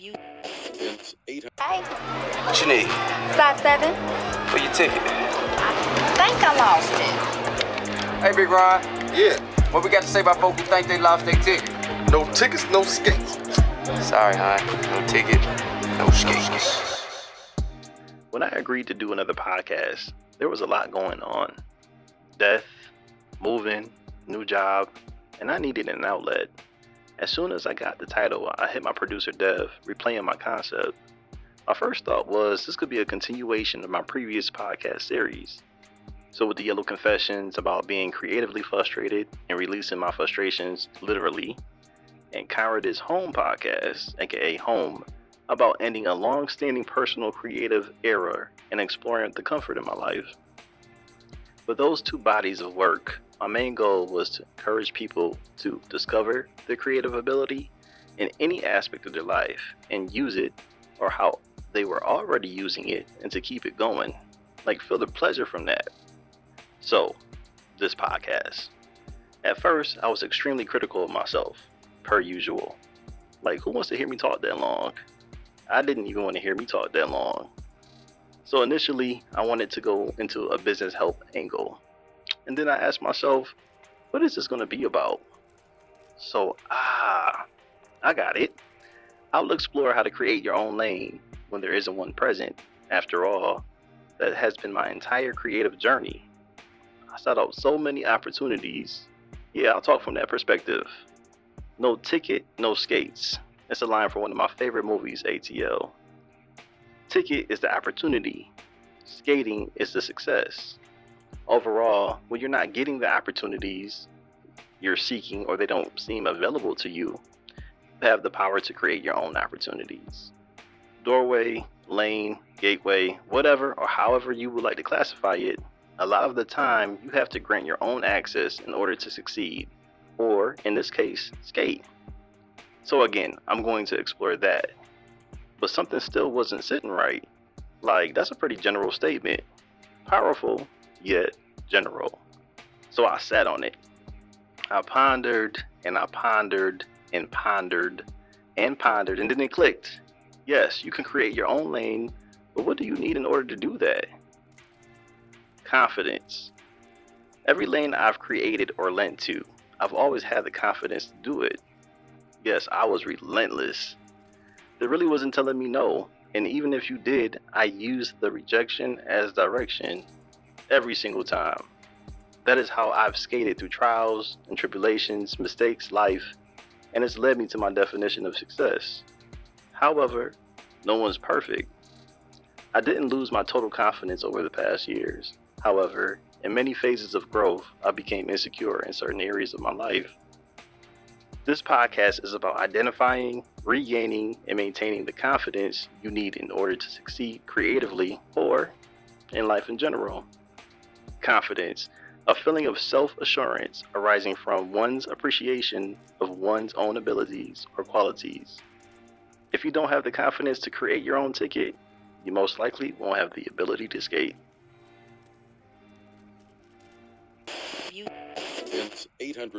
It's 800. Hey, What you need? size seven. For your ticket. I think I lost it. Hey, Big Ron. Yeah. What we got to say about folks who think they lost their ticket? No tickets, no skates. Sorry, hon. No ticket, no skates. When I agreed to do another podcast, there was a lot going on death, moving, new job, and I needed an outlet. As soon as I got the title, I hit my producer Dev, replaying my concept. My first thought was this could be a continuation of my previous podcast series. So, with the Yellow Confessions about being creatively frustrated and releasing my frustrations literally, and Conrad's Home podcast, aka Home, about ending a long standing personal creative error and exploring the comfort in my life. With those two bodies of work, my main goal was to encourage people to discover their creative ability in any aspect of their life and use it or how they were already using it and to keep it going. Like, feel the pleasure from that. So, this podcast. At first, I was extremely critical of myself, per usual. Like, who wants to hear me talk that long? I didn't even want to hear me talk that long. So initially, I wanted to go into a business help angle. And then I asked myself, what is this going to be about? So, ah, I got it. I'll explore how to create your own lane when there isn't one present. After all, that has been my entire creative journey. I sought out so many opportunities. Yeah, I'll talk from that perspective. No ticket, no skates. It's a line from one of my favorite movies, ATL. Ticket is the opportunity, skating is the success. Overall, when you're not getting the opportunities you're seeking or they don't seem available to you, you have the power to create your own opportunities. Doorway, lane, gateway, whatever, or however you would like to classify it, a lot of the time you have to grant your own access in order to succeed, or in this case, skate. So again, I'm going to explore that. But something still wasn't sitting right. Like, that's a pretty general statement. Powerful, yet general. So I sat on it. I pondered and I pondered and pondered and pondered, and then it clicked. Yes, you can create your own lane, but what do you need in order to do that? Confidence. Every lane I've created or lent to, I've always had the confidence to do it. Yes, I was relentless. There really wasn't telling me no, and even if you did, I used the rejection as direction every single time. That is how I've skated through trials and tribulations, mistakes, life, and it's led me to my definition of success. However, no one's perfect. I didn't lose my total confidence over the past years. However, in many phases of growth, I became insecure in certain areas of my life. This podcast is about identifying, regaining, and maintaining the confidence you need in order to succeed creatively or in life in general. Confidence, a feeling of self assurance arising from one's appreciation of one's own abilities or qualities. If you don't have the confidence to create your own ticket, you most likely won't have the ability to skate. It's 800.